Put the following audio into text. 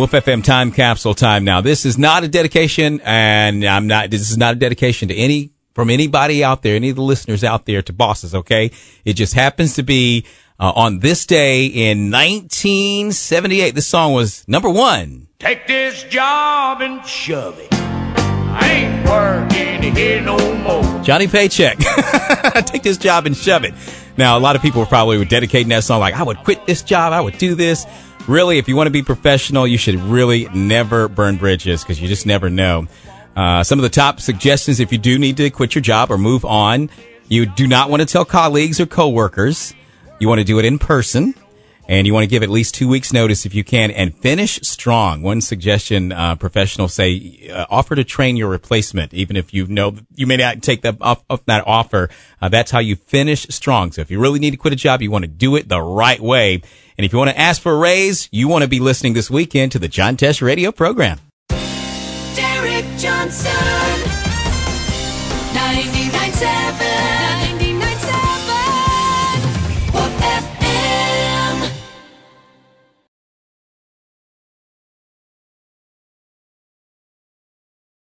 Wolf FM time capsule time now. This is not a dedication, and I'm not, this is not a dedication to any, from anybody out there, any of the listeners out there to bosses, okay? It just happens to be uh, on this day in 1978. This song was number one. Take this job and shove it. I ain't working here no more. Johnny Paycheck. Take this job and shove it. Now, a lot of people probably were dedicating that song like, I would quit this job. I would do this. Really, if you want to be professional, you should really never burn bridges because you just never know. Uh, some of the top suggestions if you do need to quit your job or move on, you do not want to tell colleagues or coworkers. You want to do it in person and you want to give at least two weeks notice if you can and finish strong. One suggestion, uh, professionals say, uh, offer to train your replacement, even if you know you may not take that off, off that offer. Uh, that's how you finish strong. So if you really need to quit a job, you want to do it the right way. And if you want to ask for a raise, you want to be listening this weekend to the John Tesh radio program. Derek Johnson, 99.7.